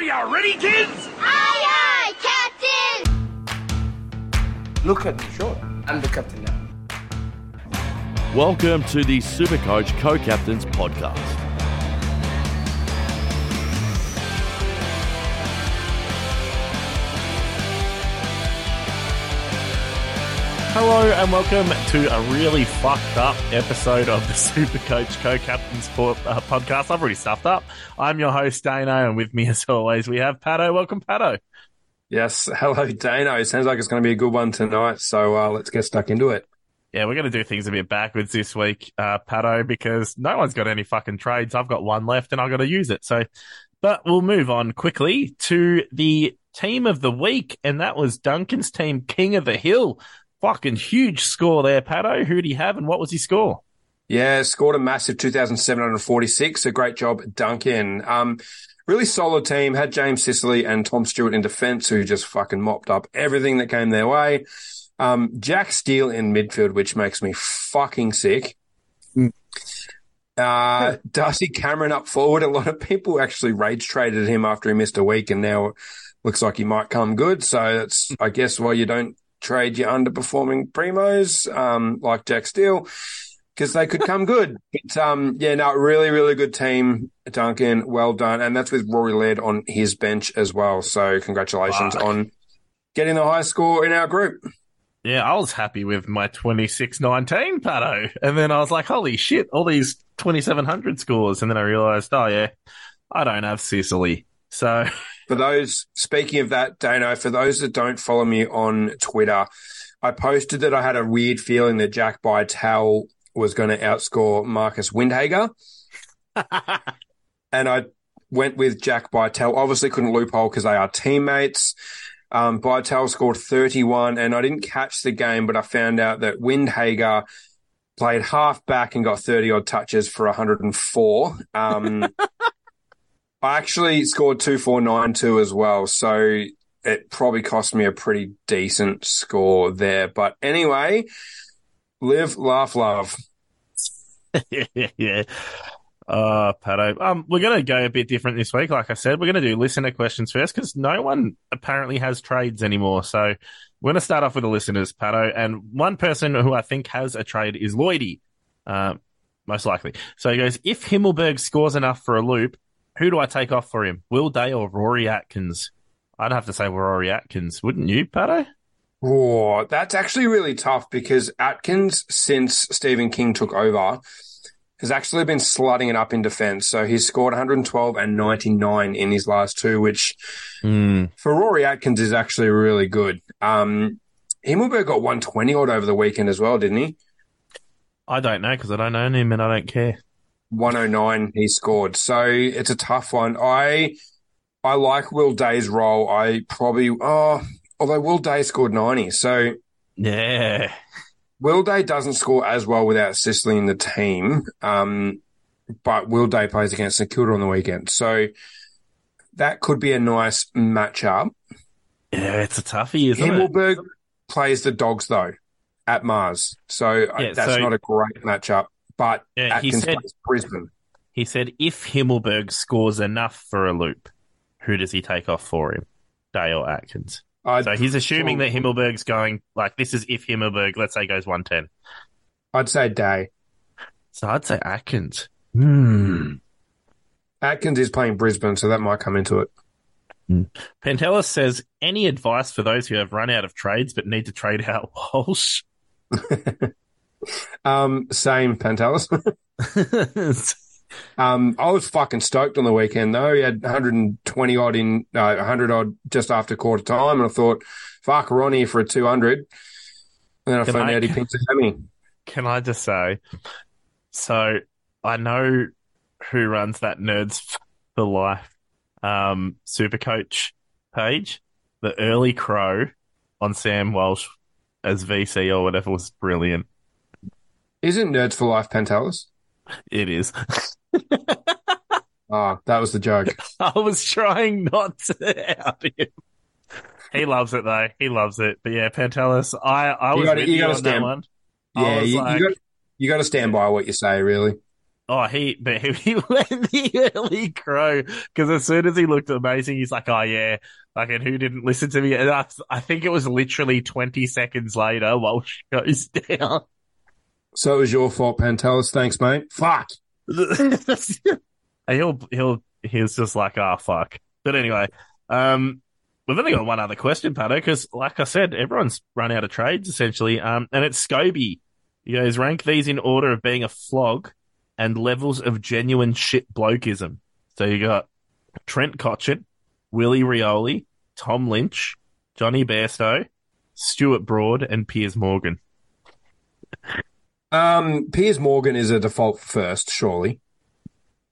Are you ready, kids? Aye, aye, Captain! Look at me, sure. I'm the captain now. Welcome to the Supercoach Co-Captains Podcast. Hello and welcome to a really fucked up episode of the Supercoach Co-Captains po- uh, podcast. I've already stuffed up. I'm your host Dano, and with me as always we have Pato. Welcome, Pato. Yes, hello Dano. Sounds like it's going to be a good one tonight. So uh, let's get stuck into it. Yeah, we're going to do things a bit backwards this week, uh, Pato, because no one's got any fucking trades. I've got one left and I've got to use it. So, but we'll move on quickly to the team of the week, and that was Duncan's team, King of the Hill. Fucking huge score there, Pato. Who did he have and what was his score? Yeah, scored a massive 2,746. A great job, Duncan. Um, really solid team. Had James Sicily and Tom Stewart in defence who just fucking mopped up everything that came their way. Um, Jack Steele in midfield, which makes me fucking sick. Uh, Darcy Cameron up forward. A lot of people actually rage traded him after he missed a week and now looks like he might come good. So that's, I guess, why you don't trade your underperforming primos, um, like Jack Steele, because they could come good. But, um, yeah, no, really, really good team, Duncan. Well done. And that's with Rory Laird on his bench as well. So congratulations Fuck. on getting the highest score in our group. Yeah, I was happy with my 26-19, Pato. And then I was like, holy shit, all these 2700 scores. And then I realized, oh yeah, I don't have Sicily. So For those, speaking of that, Dano, for those that don't follow me on Twitter, I posted that I had a weird feeling that Jack Bytel was going to outscore Marcus Windhager. and I went with Jack Bytel. Obviously couldn't loophole because they are teammates. Um, Bytel scored 31 and I didn't catch the game, but I found out that Windhager played half back and got 30 odd touches for 104. Um, I actually scored 2492 as well. So it probably cost me a pretty decent score there. But anyway, live, laugh, love. yeah. Uh, Pato. Um, we're going to go a bit different this week. Like I said, we're going to do listener questions first because no one apparently has trades anymore. So we're going to start off with the listeners, Pato. And one person who I think has a trade is Lloydie, uh, most likely. So he goes, if Himmelberg scores enough for a loop, who do I take off for him? Will Day or Rory Atkins? I'd have to say Rory Atkins, wouldn't you, Pato? Oh, that's actually really tough because Atkins, since Stephen King took over, has actually been slutting it up in defense. So he's scored 112 and 99 in his last two, which for Rory Atkins is actually really good. Um, Himmelberg got 120 odd over the weekend as well, didn't he? I don't know because I don't own him and I don't care. 109 he scored. So it's a tough one. I I like Will Day's role. I probably oh although Will Day scored 90. So Yeah. Will Day doesn't score as well without Sicily in the team. Um but Will Day plays against St Kilda on the weekend. So that could be a nice matchup. Yeah, it's a toughie, isn't it? Himmelberg plays the dogs though at Mars. So Yeah, that's so- not a great matchup. But Yeah, he said- plays Brisbane. He said if Himmelberg scores enough for a loop, who does he take off for him? Day or Atkins? I'd, So he's assuming that Himmelberg's going like this is if Himmelberg, let's say, goes one ten. I'd say Day. So I'd say Atkins. Hmm. Atkins is playing Brisbane, so that might come into it. Pantelis says, any advice for those who have run out of trades but need to trade out Walsh? Um, same Pantelis. um, I was fucking stoked on the weekend though. He had 120 odd in, uh, 100 odd just after quarter time, and I thought, fuck, we're on here for a 200. And then I Can found I- out he picked a hammy. Can I just say, so I know who runs that Nerds for Life um, super coach page. The early crow on Sam Walsh as VC or whatever was brilliant. Isn't Nerds for Life Pantelis? It is. Ah, that was the joke. I was trying not to out him. He loves it though. He loves it. But yeah, Pantelis, I, I was gotta- with you you, gotta on that stand- one. Yeah, you, like, you got you got to stand by what you say, really. Oh, he, but he, he went the early crow because as soon as he looked amazing, he's like, oh yeah, like, and who didn't listen to me? And I, I think it was literally 20 seconds later, while she goes down. So it was your fault, Pantelis. Thanks, mate. Fuck. He'll, he'll, he was just like, oh fuck. But anyway, um, we've only got one other question, Pato, because like I said, everyone's run out of trades essentially. Um, and it's Scobie. He goes, rank these in order of being a flog and levels of genuine shit blokeism. So you got Trent Cotchin, Willie Rioli, Tom Lynch, Johnny Bairstow, Stuart Broad, and Piers Morgan. Um, Piers Morgan is a default first, surely.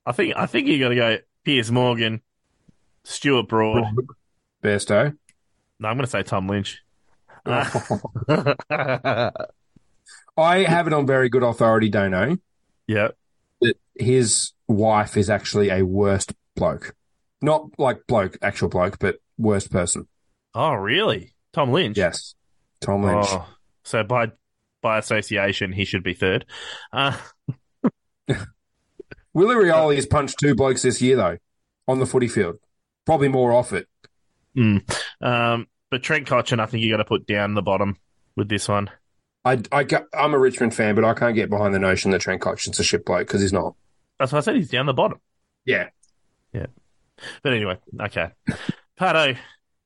I think I think you got to go Piers Morgan, Stuart Broad. Bairstow. No, I'm going to say Tom Lynch. I have it on very good authority, Dano, yeah. that his wife is actually a worst bloke. Not like bloke, actual bloke, but worst person. Oh, really? Tom Lynch? Yes. Tom Lynch. Oh, so by by association, he should be third. Uh, Willie Rioli has punched two blokes this year, though, on the footy field. Probably more off it. um, but Trent Cotchin, I think you got to put down the bottom with this one. I, I, am a Richmond fan, but I can't get behind the notion that Trent Cotchin's a shit bloke because he's not. That's why I said he's down the bottom. Yeah. Yeah. But anyway, okay. Pato,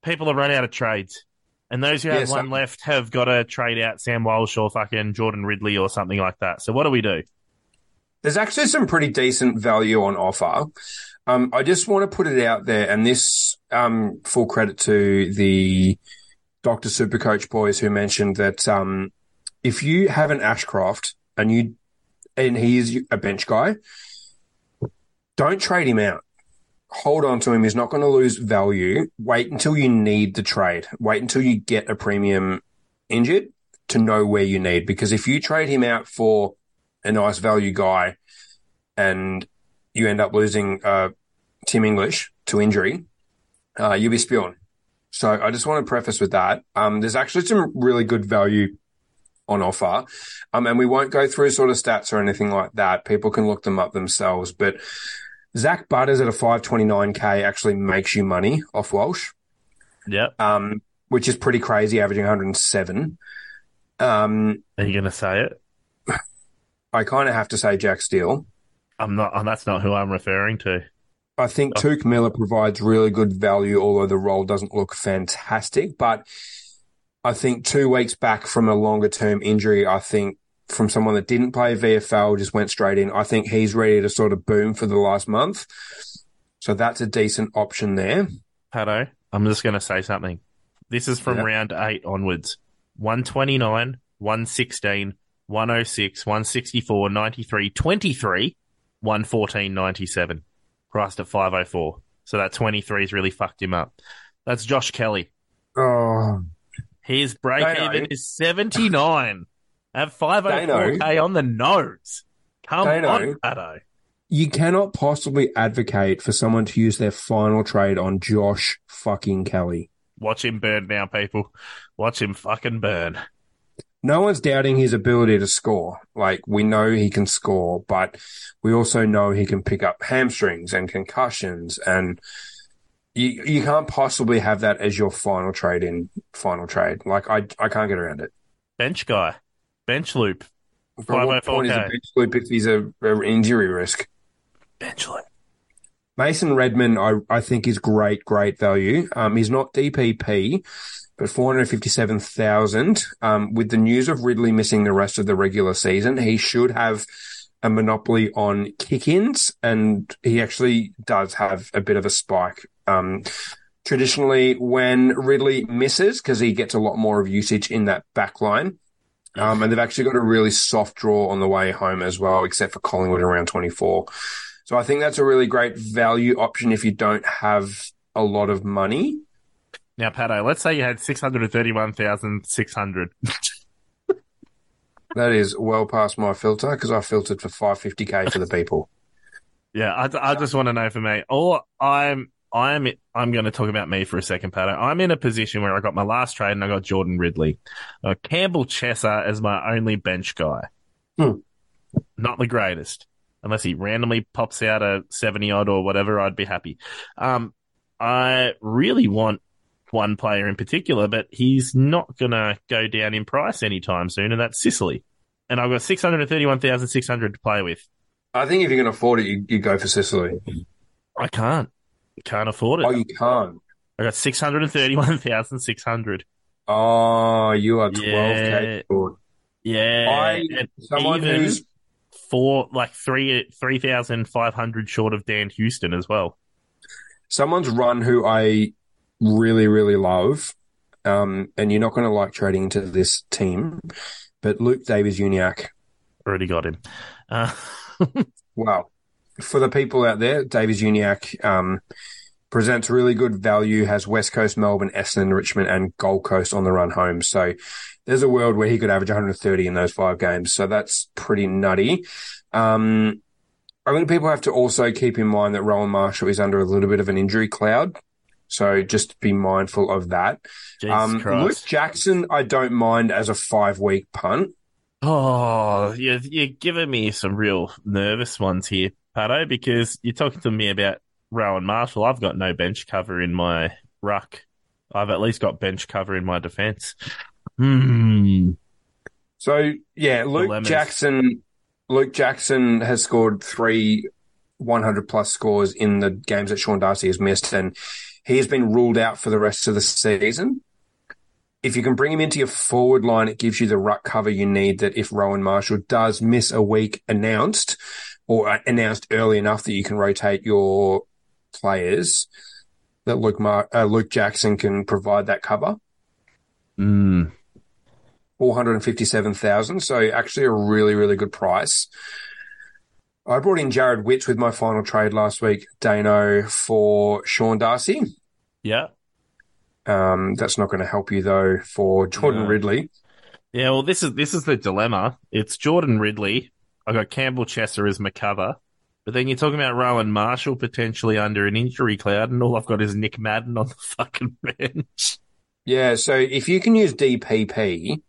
people have run out of trades. And those who have Yes, one um, left have got to trade out Sam Walsh or fucking Jordan Ridley or something like that. So what do we do? There's actually some pretty decent value on offer. Um, I just want to put it out there, and this um, full credit to the Doctor Supercoach boys who mentioned that um, if you have an Ashcroft and you and he is a bench guy, don't trade him out. Hold on to him. He's not going to lose value. Wait until you need the trade. Wait until you get a premium injured to know where you need. Because if you trade him out for a nice value guy and you end up losing uh, Tim English to injury, uh, you'll be spewing. So I just want to preface with that. Um, there's actually some really good value on offer. Um, and we won't go through sort of stats or anything like that. People can look them up themselves. But Zak Butters at a 529k actually makes you money off Walsh, Yep. um, which is pretty crazy, averaging 107. Um, Are you going to say it? I kind of have to say Jack Steele. I'm not, oh, that's not who I'm referring to. I think Touk Miller provides really good value, although the role doesn't look fantastic. But I think two weeks back from a longer term injury, I think from someone that didn't play VFL, just went straight in. I think he's ready to sort of boom for the last month. So that's a decent option there. Pato, I'm just going to say something. This is from Yeah. round eight onwards 129, 116, 106, 164, 93, 23, 114, 97. Priced at 504. So that 23's really fucked him up. That's Josh Kelly. Oh, His break even is 79 at 504k on the nose. Come Dano. on, Pato. you cannot possibly advocate for someone to use their final trade on Josh fucking Kelly. Watch him burn now, people. Watch him fucking burn. no one's doubting his ability to score. Like we know he can score, but we also know he can pick up hamstrings and concussions and you you can't possibly have that as your final trade in final trade. Like I I can't get around it. Bench guy. Bench loop. From what point is a bench loop if he's a, a injury risk? Bench loop. Mason Redman, I, I think is great, great value. Um, he's not DPP, but 457,000. Um, with the news of Ridley missing the rest of the regular season, he should have a monopoly on kick-ins and he actually does have a bit of a spike. Um, traditionally when Ridley misses, because he gets a lot more of usage in that back line, um, and they've actually got a really soft draw on the way home as well, except for Collingwood around 24. So I think that's a really great value option if you don't have a lot of money. Now, Pato, let's say you had 631,600. That is well past my filter because I filtered for 550k for the people. yeah, I, I just want to know for me. Or I'm, I'm, I'm going to talk about me for a second, Pato. I'm in a position where I got my last trade and I got Jordan Ridley. Uh, Campbell Chesser as my only bench guy. Hmm. Not the greatest. unless he randomly pops out a 70 odd or whatever, I'd be happy. Um, I really want one player in particular, but he's not going to go down in price anytime soon, and that's Sicily. And I've got 631,600 to play with. I think if you can afford it, you, you go for Sicily. I can't. Can't afford it. Oh, you can't. I got 631,600. Oh, you are 12k Yeah. short. Yeah. I- and someone who's- four, like three, 3,500 short of Dan Houston as well. Someone's run who I really, really love, um, and you're not going to like trading into this team, but Luke Davies-Uniacke. Already got him. Uh, Wow. For the people out there, Davies-Uniacke um, presents really good value, has West Coast, Melbourne, Essendon, Richmond, and Gold Coast on the run home. So there's a world where he could average 130 in those five games. So that's pretty nutty. Um, I think people have to also keep in mind that Rowan Marshall is under a little bit of an injury cloud. So just be mindful of that. Um, Luke Jackson, I don't mind as a five week punt. Oh, you're, you're giving me some real nervous ones here, Pato, because you're talking to me about Rowan Marshall. I've got no bench cover in my ruck. I've at least got bench cover in my defense. Hmm. So yeah, Luke Dilemmas. Jackson. Luke Jackson has scored three 100 plus scores in the games that Sean Darcy has missed, and he has been ruled out for the rest of the season. If you can bring him into your forward line, it gives you the ruck cover you need. That if Rowan Marshall does miss a week announced or uh, announced early enough that you can rotate your players, that Luke Mar- uh, Luke Jackson can provide that cover. Hmm. 457,000. So actually a really, really good price. I brought in Jarrod Witts with my final trade last week, Dano, for Sean Darcy. Yeah. Um, that's not going to help you though for Jordan No. Ridley. Yeah, well, this is this is the dilemma. It's Jordan Ridley. I got Campbell Chesser as my cover, but then you're talking about Rowan Marshall potentially under an injury cloud, and all I've got is Nick Madden on the fucking bench. Yeah. So if you can use DPP,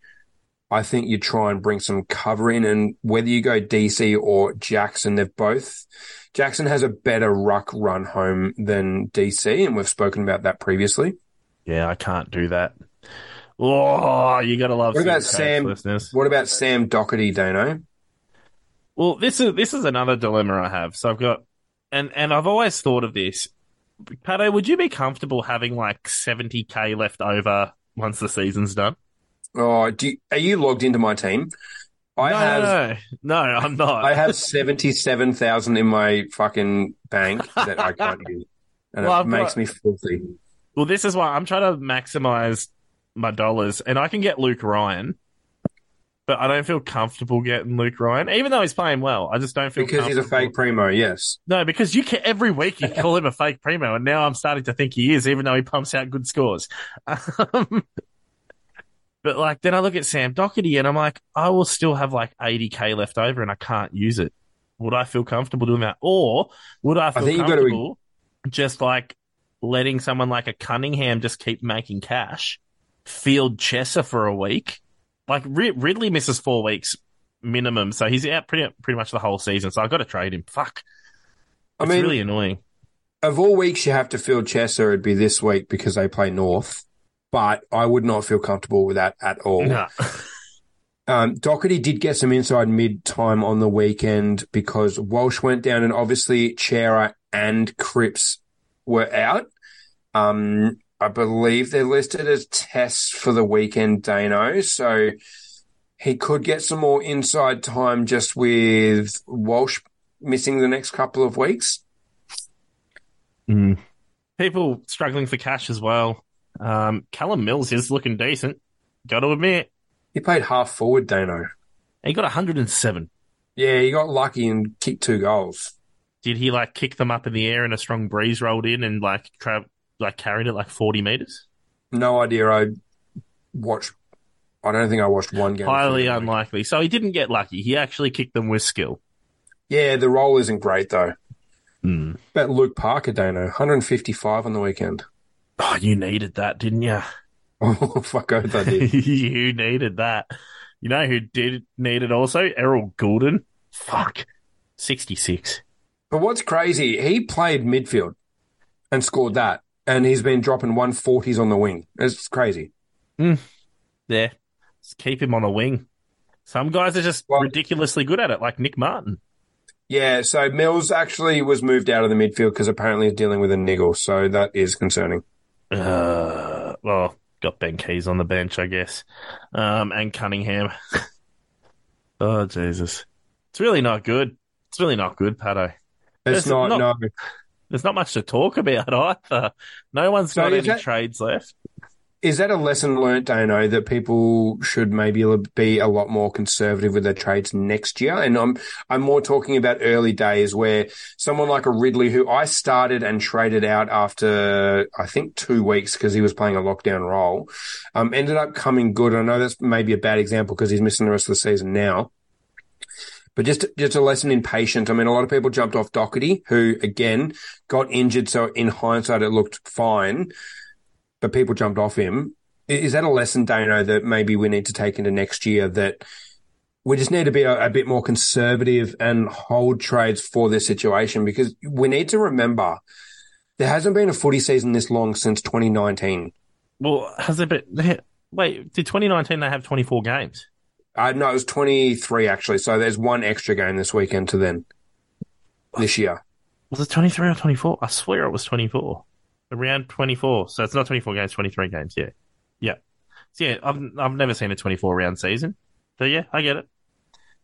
I think you try and bring some cover in and whether you go DC or Jackson, they've both, Jackson has a better ruck run home than DC. And we've spoken about that previously. Yeah, I can't do that. Oh, you gotta love What about Supercoach Sam- listeners. What about Sam Docherty, Dano? Well, this is this is another dilemma I have. So I've got, and and I've always thought of this. Pato, would you be comfortable having like seventy k left over once the season's done? Oh, do you, are you logged into my team? I no, have no, no, no, I'm not. I have seventy seven thousand in my fucking bank that I can't use, and Well, it I've makes got- me filthy. Well, this is why I'm trying to maximize my dollars, and I can get Luke Ryan, but I don't feel comfortable getting Luke Ryan, even though he's playing well. I just don't feel Because he's a fake primo, yes. No, because you can, every week you call him a fake primo, and now I'm starting to think he is, even though he pumps out good scores. Um, but like, then I look at Sam Docherty, and I'm like, I will still have like 80k left over, and I can't use it. Would I feel comfortable doing that, or would I feel think you've got to- comfortable just like letting someone like a Cunningham just keep making cash, field Chesser for a week? Like Rid- Ridley misses four weeks minimum, so he's out pretty pretty much the whole season. So I've got to trade him. Fuck. I It's mean, really annoying. of all weeks you have to field Chesser, it'd be this week because they play North. But I would not feel comfortable with that at all. No. Um, Docherty did get some inside mid time on the weekend because Walsh went down and obviously Cerra and Cripps were out. Um, I believe they're listed as tests for the weekend, Dano. So he could get some more inside time just with Walsh missing the next couple of weeks. Mm. People struggling for cash as well. Um, Callum Mills is looking decent. Got to admit, He played half forward, Dano. he got 107. Yeah, he got lucky and kicked two goals. Did he like kick them up in the air and a strong breeze rolled in and like tra- like carried it like 40 meters? No idea. I watched. I don't think I watched one game. Highly unlikely. So he didn't get lucky. He actually kicked them with skill. Yeah, the role isn't great though. Mm. About Luke Parker, Dano, 155 on the weekend. Oh, you needed that, didn't you? Oh fuck, oath I did. you needed that. You know who did need it also? Errol Gulden. Fuck. 66. But what's crazy, he played midfield and scored that, and he's been dropping 140s on the wing. It's crazy. Yeah. Just keep him on the wing. Some guys are just Well- ridiculously good at it, like Nic Martin. Yeah, so Mills actually was moved out of the midfield because apparently he's dealing with a niggle, so that is concerning. Uh, well, got Ben Keays on the bench, I guess. Um, and Cunningham. oh, Jesus. It's really not good. It's really not good, Pato. It's There's not, not- no. There's not much to talk about either. No one's So got any that- trades left. Is that a lesson learnt, Dano, that people should maybe be a lot more conservative with their trades next year? And I'm, I'm more talking about early days where someone like a Ridley, who I started and traded out after, I think two weeks because he was playing a lockdown role, um, ended up coming good. I know that's maybe a bad example because he's missing the rest of the season now. But just just a lesson in patience. I mean, a lot of people jumped off Docherty, who again got injured. So in hindsight, it looked fine, but people jumped off him. Is that a lesson, Dano, that maybe we need to take into next year? That we just need to be a, a bit more conservative and hold trades for this situation because we need to remember there hasn't been a footy season this long since 2019. Well, has it been. Wait, did 2019 they have 24 games? Uh, no, it was 23 actually. So there's one extra game this weekend to then this year. Was it 23 or 24? I swear it was 24. Around 24. So it's not 24 games, 23 games. Yeah. Yeah. So yeah, I've, I've never seen a 24 round season. So yeah, I get it.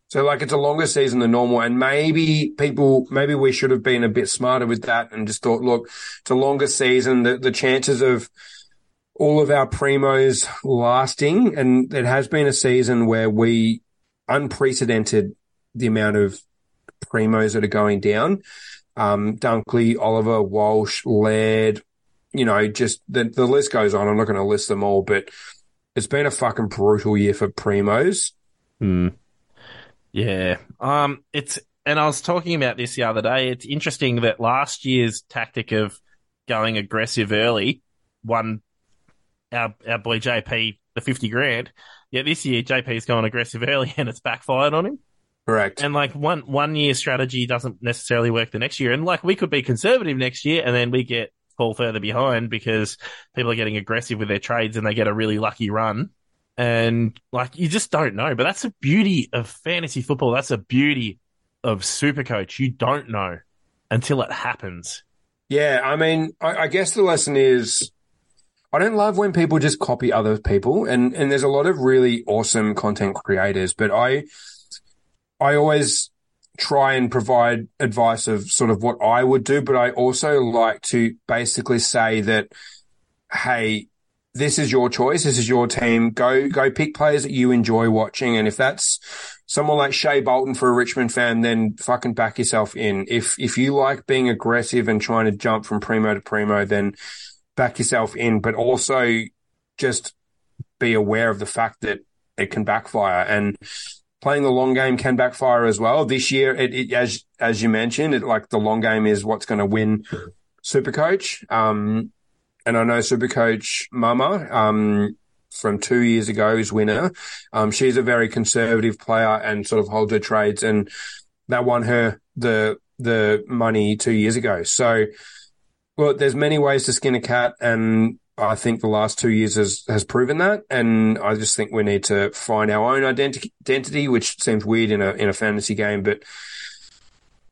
So like it's a longer season than normal and maybe people, maybe we should have been a bit smarter with that and just thought, look, it's a longer season. The, the chances of all of our primos lasting and it has been a season where we unprecedented the amount of primos that are going down. Um, Dunkley, Oliver, Walsh, Laird, you know, just the, the list goes on. I'm not going to list them all, but it's been a fucking brutal year for primos. Hmm. Yeah. Um, it's, and I was talking about this the other day. It's interesting that last year's tactic of going aggressive early won our, our boy JP the 50 grand. Yeah, this year JP's gone aggressive early and it's backfired on him. Correct. And like one, one year strategy doesn't necessarily work the next year. And like we could be conservative next year and then we get fall further behind because people are getting aggressive with their trades and they get a really lucky run. And like you just don't know. But that's the beauty of fantasy football. That's the beauty of Supercoach. You don't know until it happens. Yeah, I mean, I, I guess the lesson is I don't love when people just copy other people, and and there's a lot of really awesome content creators, but I I always try and provide advice of sort of what I would do, but I also like to basically say that, hey, this is your choice. This is your team. Go, go pick players that you enjoy watching. And if that's someone like Shai Bolton for a Richmond fan, then fucking back yourself in. If, if you like being aggressive and trying to jump from primo to primo, then back yourself in, but also just be aware of the fact that it can backfire and playing the long game can backfire as well. This year, it, it as, as you mentioned, it like the long game is what's going to win Supercoach. Um, and I know Supercoach Mama, um, from two years ago's winner. Um, she's a very conservative player and sort of holds her trades and that won her the, the money two years ago. So, well, there's many ways to skin a cat and I think the last two years has, has proven that. And I just think we need to find our own identi- identity, which seems weird in a, in a fantasy game, but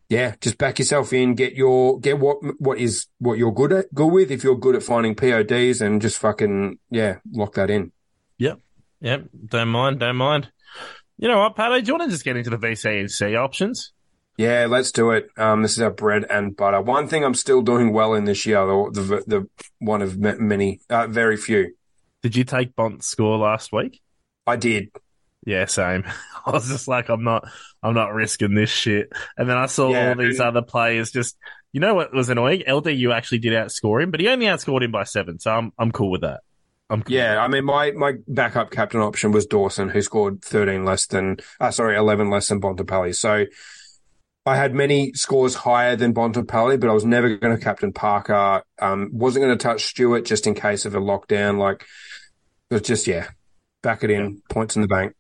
yeah, just back yourself in, get your, get what, what is, what you're good at, good with. If you're good at finding PODs and just fucking, yeah, lock that in. Yep. Yep. Don't mind. Don't mind. You know what, Paddy? Do you want to just get into the VC and C options? Yeah, let's do it. Um, this is our bread and butter. One thing I'm still doing well in this year, the, the, the one of many, uh, very few. Did you take Bont's score last week? I did. Yeah, same. I was just like, I'm not, I'm not risking this shit. And then I saw Yeah, all these other players just, you know what was annoying? LDU actually did outscore him, but he only outscored him by seven. So I'm, I'm cool with that. I'm cool. Yeah, I mean, my, my backup captain option was Dawson, who scored 13 less than, uh, sorry, 11 less than Bontempelli. So I had many scores higher than Bontempelli, but I was never going to captain Parker. Um, wasn't going to touch Stewart just in case of a lockdown. Like, it just, yeah, back it in, points in the bank.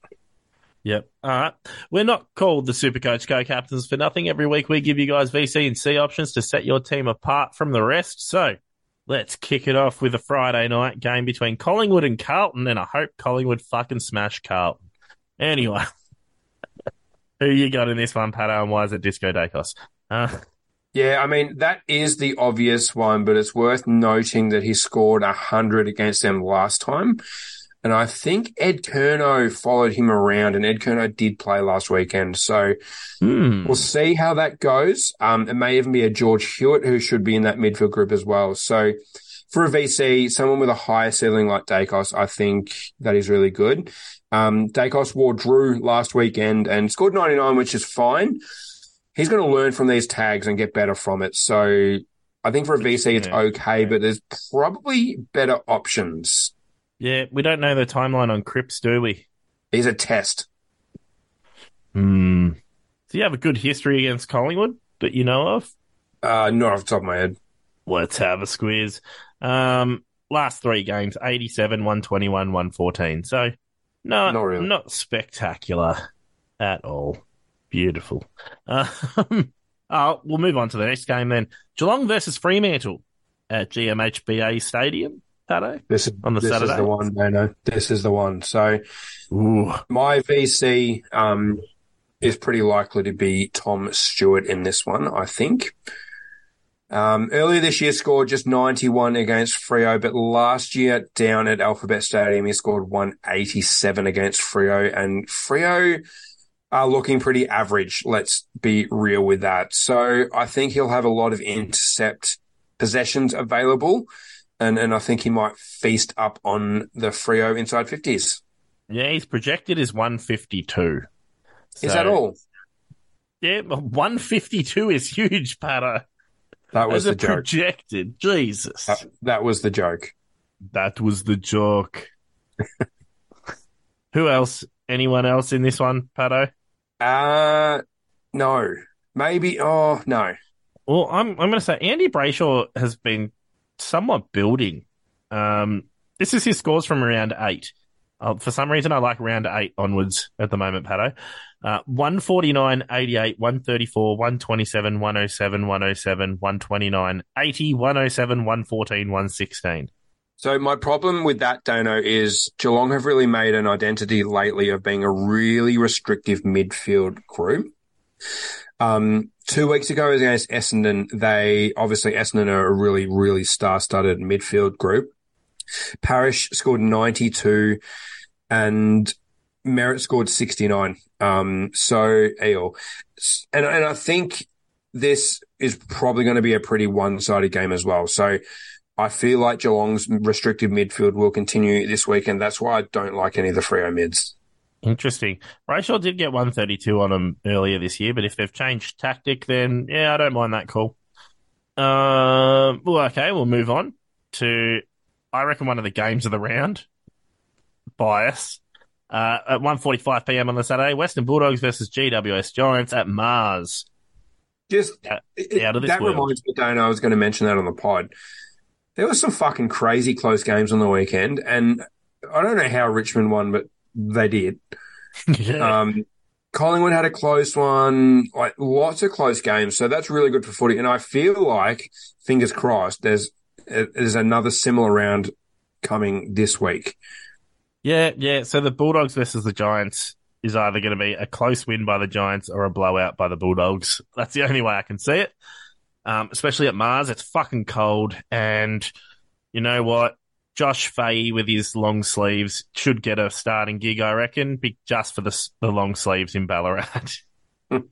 Yep. All right. We're not called the Supercoach co-captains for nothing. Every week we give you guys VC and C options to set your team apart from the rest. So let's kick it off with a Friday night game between Collingwood and Carlton, and I hope Collingwood fucking smash Carlton. Anyway, who you got in this one, Pato, and why is it Disco Daicos? Uh, Yeah, I mean, that is the obvious one, but it's worth noting that he scored 100 against them last time. And I think Ed Curnow followed him around, and Ed Curnow did play last weekend. So hmm. we'll see how that goes. Um, it may even be a George Hewitt who should be in that midfield group as well. So for a VC, someone with a higher ceiling like Daicos, I think that is really good. Um, Daicos wore Drew last weekend and scored 99, which is fine. He's going to learn from these tags and get better from it. So I think for a VC, it's Yeah. okay, but there's probably better options. Yeah, we don't know the timeline on Cripps, do we? He's a test. Hmm. Do you have a good history against Collingwood that you know of? Uh, not off the top of my head. Let's have a squeeze. Um, last three games 87, 121, 114. So, no, Not really. not spectacular at all. Beautiful. Um, oh, we'll move on to the next game then. Geelong versus Fremantle at GMHBA Stadium. Pato? This is On the this Saturday? is the one. No, no, this is the one. So Ooh. my VC um is pretty likely to be Tom Stewart in this one. I think. Um, earlier this year scored just 91 against Freo, but last year down at Alphabet Stadium, he scored 187 against Freo and Freo are looking pretty average. Let's be real with that. So I think he'll have a lot of intercept possessions available. And, and I think he might feast up on the Freo inside 50s. Yeah, he's projected as 152. Is that all? Yeah, 152 is huge, Pato. That was the joke. projected. Jesus. That, that was the joke. That was the joke. Who else? Anyone else in this one, Pato? Uh, no. Maybe. Oh, no. Well, I'm I'm going to say Andy Brayshaw has been somewhat building. Um, this is his scores from around eight. Uh, for some reason, I like round eight onwards at the moment, Pato. Uh, 149, 88, 134, 127, 107, 107, 129, 80, 107, 114, 116. So my problem with that, Dano, is Geelong have really made an identity lately of being a really restrictive midfield group. Um, two weeks ago against Essendon, they obviously Essendon are a really, really star-studded midfield group. Parish scored 92 and Merrett scored 69. Um, so, Eel. And, and I think this is probably going to be a pretty one-sided game as well. So I feel like Geelong's restricted midfield will continue this weekend. That's why I don't like any of the Freo mids. Interesting. Brayshaw did get 132 on him earlier this year, but if they've changed tactic, then yeah, I don't mind that call. Um, well, okay, we'll move on to, I reckon, one of the games of the round. Bias. Uh, at 1.45 p.m. on the Saturday, Western Bulldogs versus GWS Giants at Mars. Just it- out of this that world. reminds me, Dana. I was going to mention that on the pod. There were some fucking crazy close games on the weekend, and I don't know how Richmond won, but they did. yeah. Um, Collingwood had a close one, like lots of close games. So that's really good for footy. And I feel like, fingers crossed, there's there's another similar round coming this week. Yeah, yeah. So the Bulldogs versus the Giants is either going to be a close win by the Giants or a blowout by the Bulldogs. That's the only way I can see it. Um, especially at Mars, it's fucking cold, and you know what? Josh Fahey with his long sleeves should get a starting gig, I reckon, be just for the the long sleeves in Ballarat.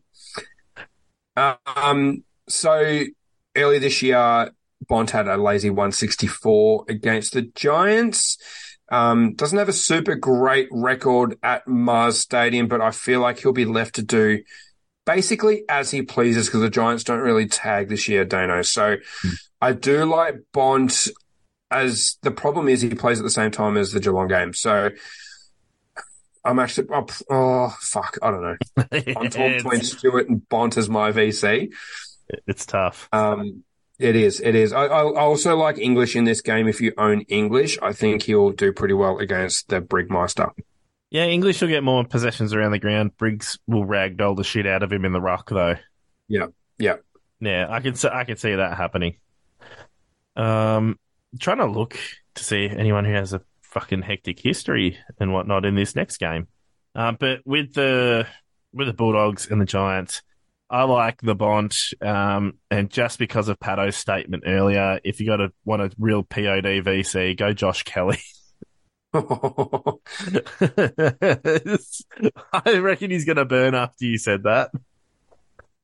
Um, so earlier this year, Bont had a lazy 164 against the Giants. Um, doesn't have a super great record at Mars Stadium, but I feel like he'll be left to do basically as he pleases because the Giants don't really tag this year, Dano. So I do like Bont as the problem is he plays at the same time as the Geelong game. So I'm actually, oh, oh fuck, I don't know. I'm torn between Stewart and Bont as my VC. it's tough. Um, it is, it is. I, I also like English in this game. If you own English, I think he'll do pretty well against the Brigmeister. Yeah, English will get more possessions around the ground. Briggs will ragdoll the shit out of him in the rock, though. Yeah, yeah. Yeah, I can see, I can see that happening. Um, trying to look to see anyone who has a fucking hectic history and whatnot in this next game. Uh, but with the with the Bulldogs and the Giants, I like the Bont. Um, and just because of Pato's statement earlier, if you got to want a real POD VC, go Josh Kelly. I reckon he's going to burn after you said that.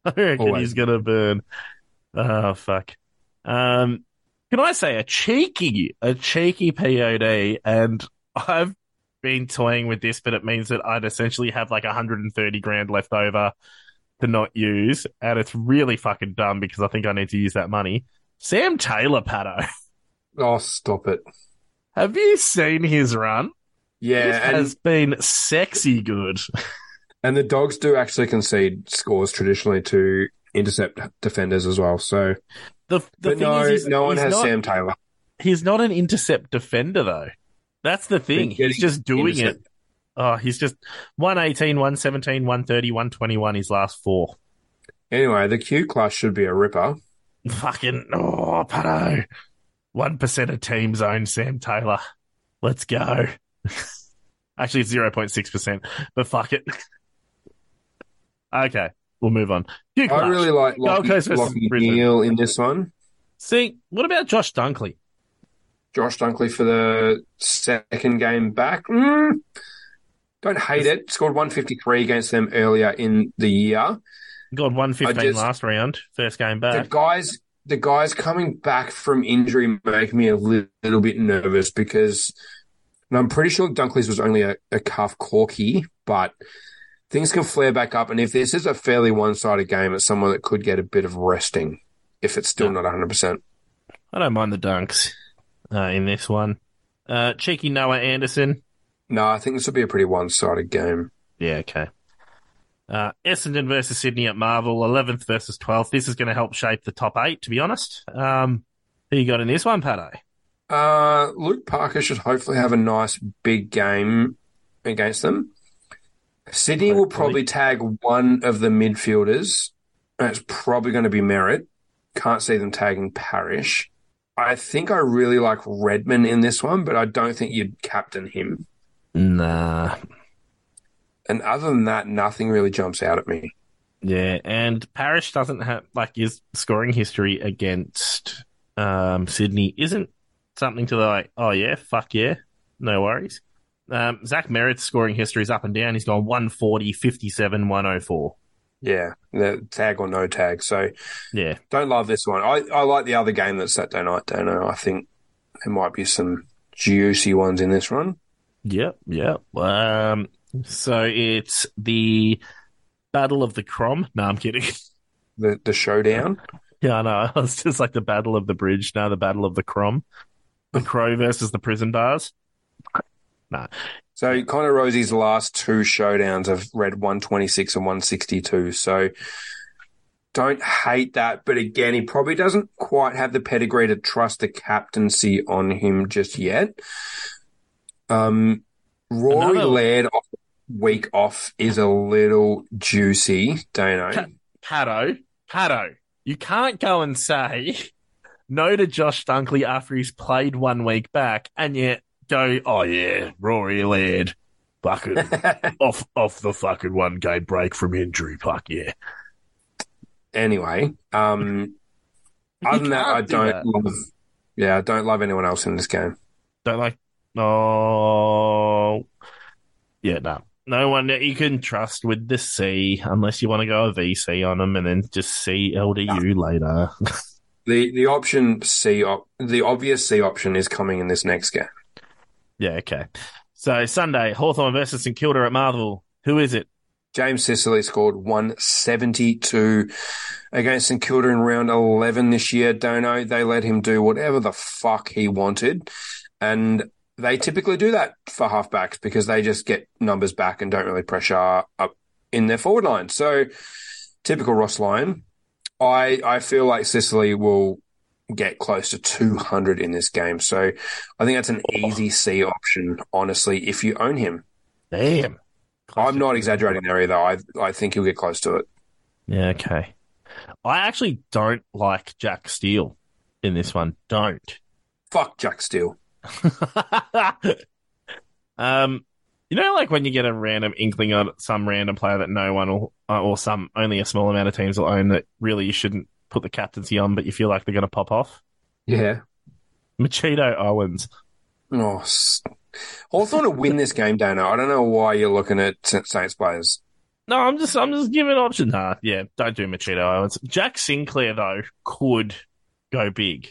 I reckon Always. he's going to burn. Oh, fuck. Um, can I say a cheeky, a cheeky POD? And I've been toying with this, but it means that I'd essentially have like 130 grand left over to not use. And it's really fucking dumb because I think I need to use that money. Sam Taylor, Pato. oh, stop it. Have you seen his run? Yeah, This and, has been sexy good. and the dogs do actually concede scores traditionally to intercept defenders as well. So, The, the thing no, is, no one has not, Sam Taylor. He's not an intercept defender, though. That's the thing. He's just doing intercept. it. Oh, he's just 118, 117, 130, 121 his last four. Anyway, the Q Clash should be a ripper. Fucking, oh, Pato. 1% of teams own Sam Taylor. Let's go. Actually, it's 0.6%, but fuck it. okay, we'll move on. Q I Clash. really like Gold Lockie, Coast Lachie Neale in this one. See, what about Josh Dunkley? Josh Dunkley for the second game back. Mm, don't hate it. Scored 153 against them earlier in the year. Got 115 just- last round, first game back. The back. guys, the guys coming back from injury make me a li- little bit nervous because and I'm pretty sure Dunkley's was only a, a calf corky, but things can flare back up. And if this is a fairly one-sided game, it's someone that could get a bit of resting if it's still not 100%. I don't mind the dunks uh, in this one. Uh, cheeky Noah Anderson. No, I think this will be a pretty one-sided game. Yeah, okay. Uh, Essendon versus Sydney at Marvel, 11th versus 12th. This is going to help shape the top eight, to be honest. Um, who you got in this one, Pato? Uh, Luke Parker should hopefully have a nice big game against them. Sydney will probably tag one of the midfielders. and It's probably going to be Merrett. Can't see them tagging Parish. I think I really like Redman in this one, but I don't think you'd captain him. Nah. And other than that, nothing really jumps out at me. Yeah, and Parish doesn't have, like, his scoring history against um, Sydney isn't something to like, oh yeah, fuck yeah, no worries. Um, Zach Merrett's scoring history is up and down. He's gone 140, 57, 104. Yeah, the tag or no tag. So Yeah. don't love this one. I, I like the other game that's Saturday night, don't know. I think there might be some juicy ones in this one. Yep, yep. Um, so it's the Battle of the Crom. No, I'm kidding. The the showdown. yeah, I know. It's just like the Battle of the Bridge. Now the Battle of the Crom. The Crow versus the prison bars. No. So Connor Rozee's last two showdowns have read 126 and 162. So don't hate that, but again, he probably doesn't quite have the pedigree to trust the captaincy on him just yet. Um, Rory Another- Laird off week off is a little juicy, don't know. Pato, Pato, you can't go and say no to Josh Dunkley after he's played one week back and yet go, oh yeah, Rory Laird, fucking off, off the fucking one game break from injury, fuck yeah. anyway, um, other than that, I do don't that. love. Yeah, I don't love anyone else in this game. Don't like, oh, yeah, no. No one that you can trust with the C unless you want to go a VC on them and then just see LDU later. The the option C op, the obvious C option is coming in this next game. yeah, okay. So Sunday, Hawthorn versus St Kilda at Marvel. Who is it? James Sicily scored 172 against St Kilda in round 11 this year. Dono, they let him do whatever the fuck he wanted. And they typically do that for halfbacks because they just get numbers back and don't really pressure up in their forward line. So typical Ross Lyon. I, I feel like Sicily will get close to 200 in this game. So I think that's an oh. easy C option, honestly, if you own him. Damn. I'm not exaggerating there either. I I think he'll get close to it. Yeah, okay. I actually don't like Jack Steele in this one. Don't. Fuck Jack Steele. um, you know, like when you get a random inkling on some random player that no one will, uh, or some only a small amount of teams will own that really you shouldn't put the captaincy on, but you feel like they're going to pop off. Yeah. Machito Owens. Oh, Hawthorn to win this game, Dana. I don't know why you're looking at Saints players. No, I'm just, I'm just giving options. Nah, yeah, don't do Machito Owens. Jack Sinclair though could go big.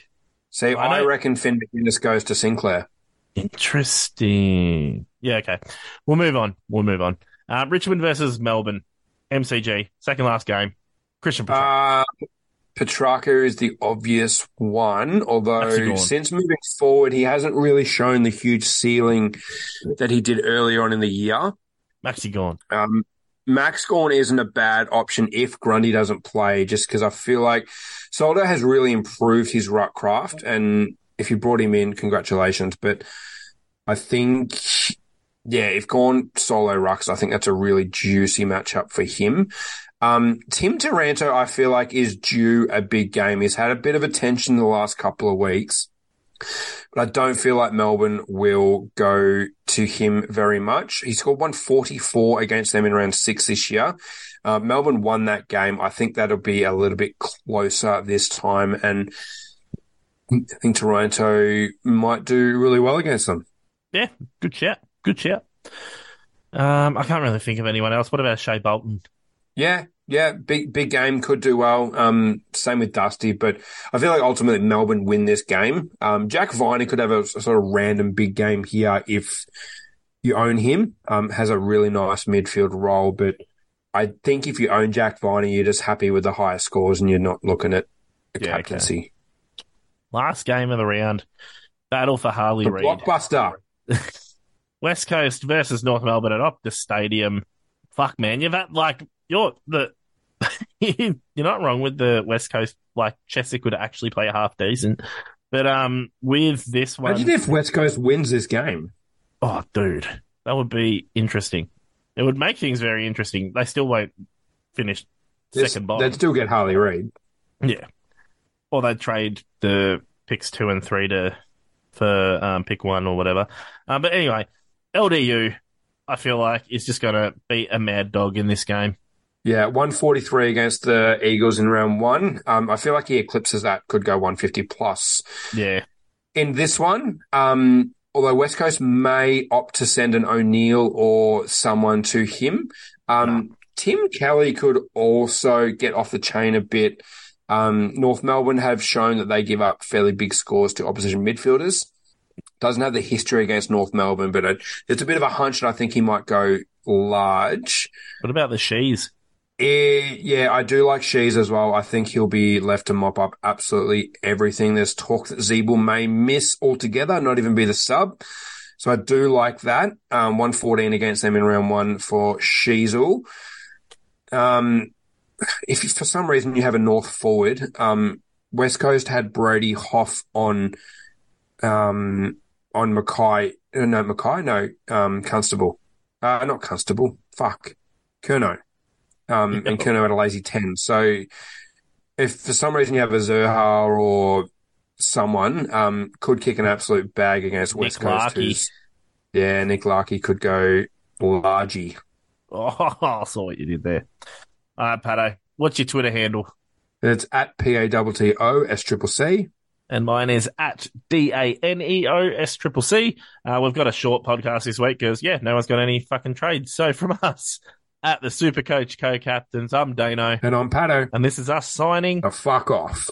See, I I, reckon Finn Maginness goes to Sinclair. Interesting. Yeah, okay. We'll move on. We'll move on. Uh, Richmond versus Melbourne. MCG. Second last game. Christian Petracca. Uh, Petrarca is the obvious one, although since moving forward, he hasn't really shown the huge ceiling that he did earlier on in the year. Max Gawn. Um, Max Gawn isn't a bad option if Grundy doesn't play, just because I feel like Soldo has really improved his ruck craft. And if you brought him in, congratulations. But I think, yeah, if Gorn solo rucks, I think that's a really juicy matchup for him. Um, Tim Taranto, I feel like is due a big game. He's had a bit of attention the last couple of weeks. But I don't feel like Melbourne will go to him very much. He scored 144 against them in round six this year. Uh, Melbourne won that game. I think that'll be a little bit closer this time. And I think Taranto might do really well against them. Yeah, good shout. Good shout. Um, I can't really think of anyone else. What about Shai Bolton? Yeah, yeah, big big game could do well. Um, same with Dusty, but I feel like ultimately Melbourne win this game. Um, Jack Viney could have a, a sort of random big game here if you own him. Um, has a really nice midfield role, but I think if you own Jack Viney, you're just happy with the higher scores and you're not looking at the Yeah, okay. captaincy. Last game of the round. Battle for Harley The Reid. blockbuster. West Coast versus North Melbourne at Optus Stadium. Fuck, man, you've had like you're the you're not wrong with the West Coast. Like Chesser could actually play a half decent, but um, with this one, Imagine if West Coast wins this game. oh, dude, that would be interesting. It would make things very interesting. They still won't finish second bottom. They'd still get Harley Reid. Yeah. Or they'd trade the picks two and three to for um, pick one or whatever. Um, but anyway, LDU, I feel like is just going to be a mad dog in this game. Yeah, 143 against the Eagles in round one. Um, I feel like he eclipses that, could go 150 plus. Yeah, In this one, um, although West Coast may opt to send an O'Neill or someone to him, um, Tim Kelly could also get off the chain a bit. Um, North Melbourne have shown that they give up fairly big scores to opposition midfielders. Doesn't have the history against North Melbourne, but it, it's a bit of a hunch that I think he might go large. what about the Shees? Eh, yeah, I do like Shees as well. I think he'll be left to mop up absolutely everything. There's talk that Ziebell may miss altogether, not even be the sub. So I do like that. Um, 114 against them in round one for Sheezel. Um, if for some reason you have a North forward, um, West Coast had Brady Hough on, um, on Mackay. uh, No, Mackay, no, um, Constable. Uh, not Constable. Fuck. Kerno um, and Kerno had a lazy 10. So if for some reason you have a Zurhaar or someone, um, could kick an absolute bag against Nick West Coast. Larkey. who's- Yeah, Nick Larkey could go largy. Oh, I saw what you did there. All right, Pato, what's your Twitter handle? It's at P-A-T-T-O S triple C. And mine is at D A N E O S triple C. Uh, we've got a short podcast this week because, yeah, no one's got any fucking trades. So from us at the Super Coach Co Captains, I'm Dano. And I'm Pato. And this is us signing. A fuck off.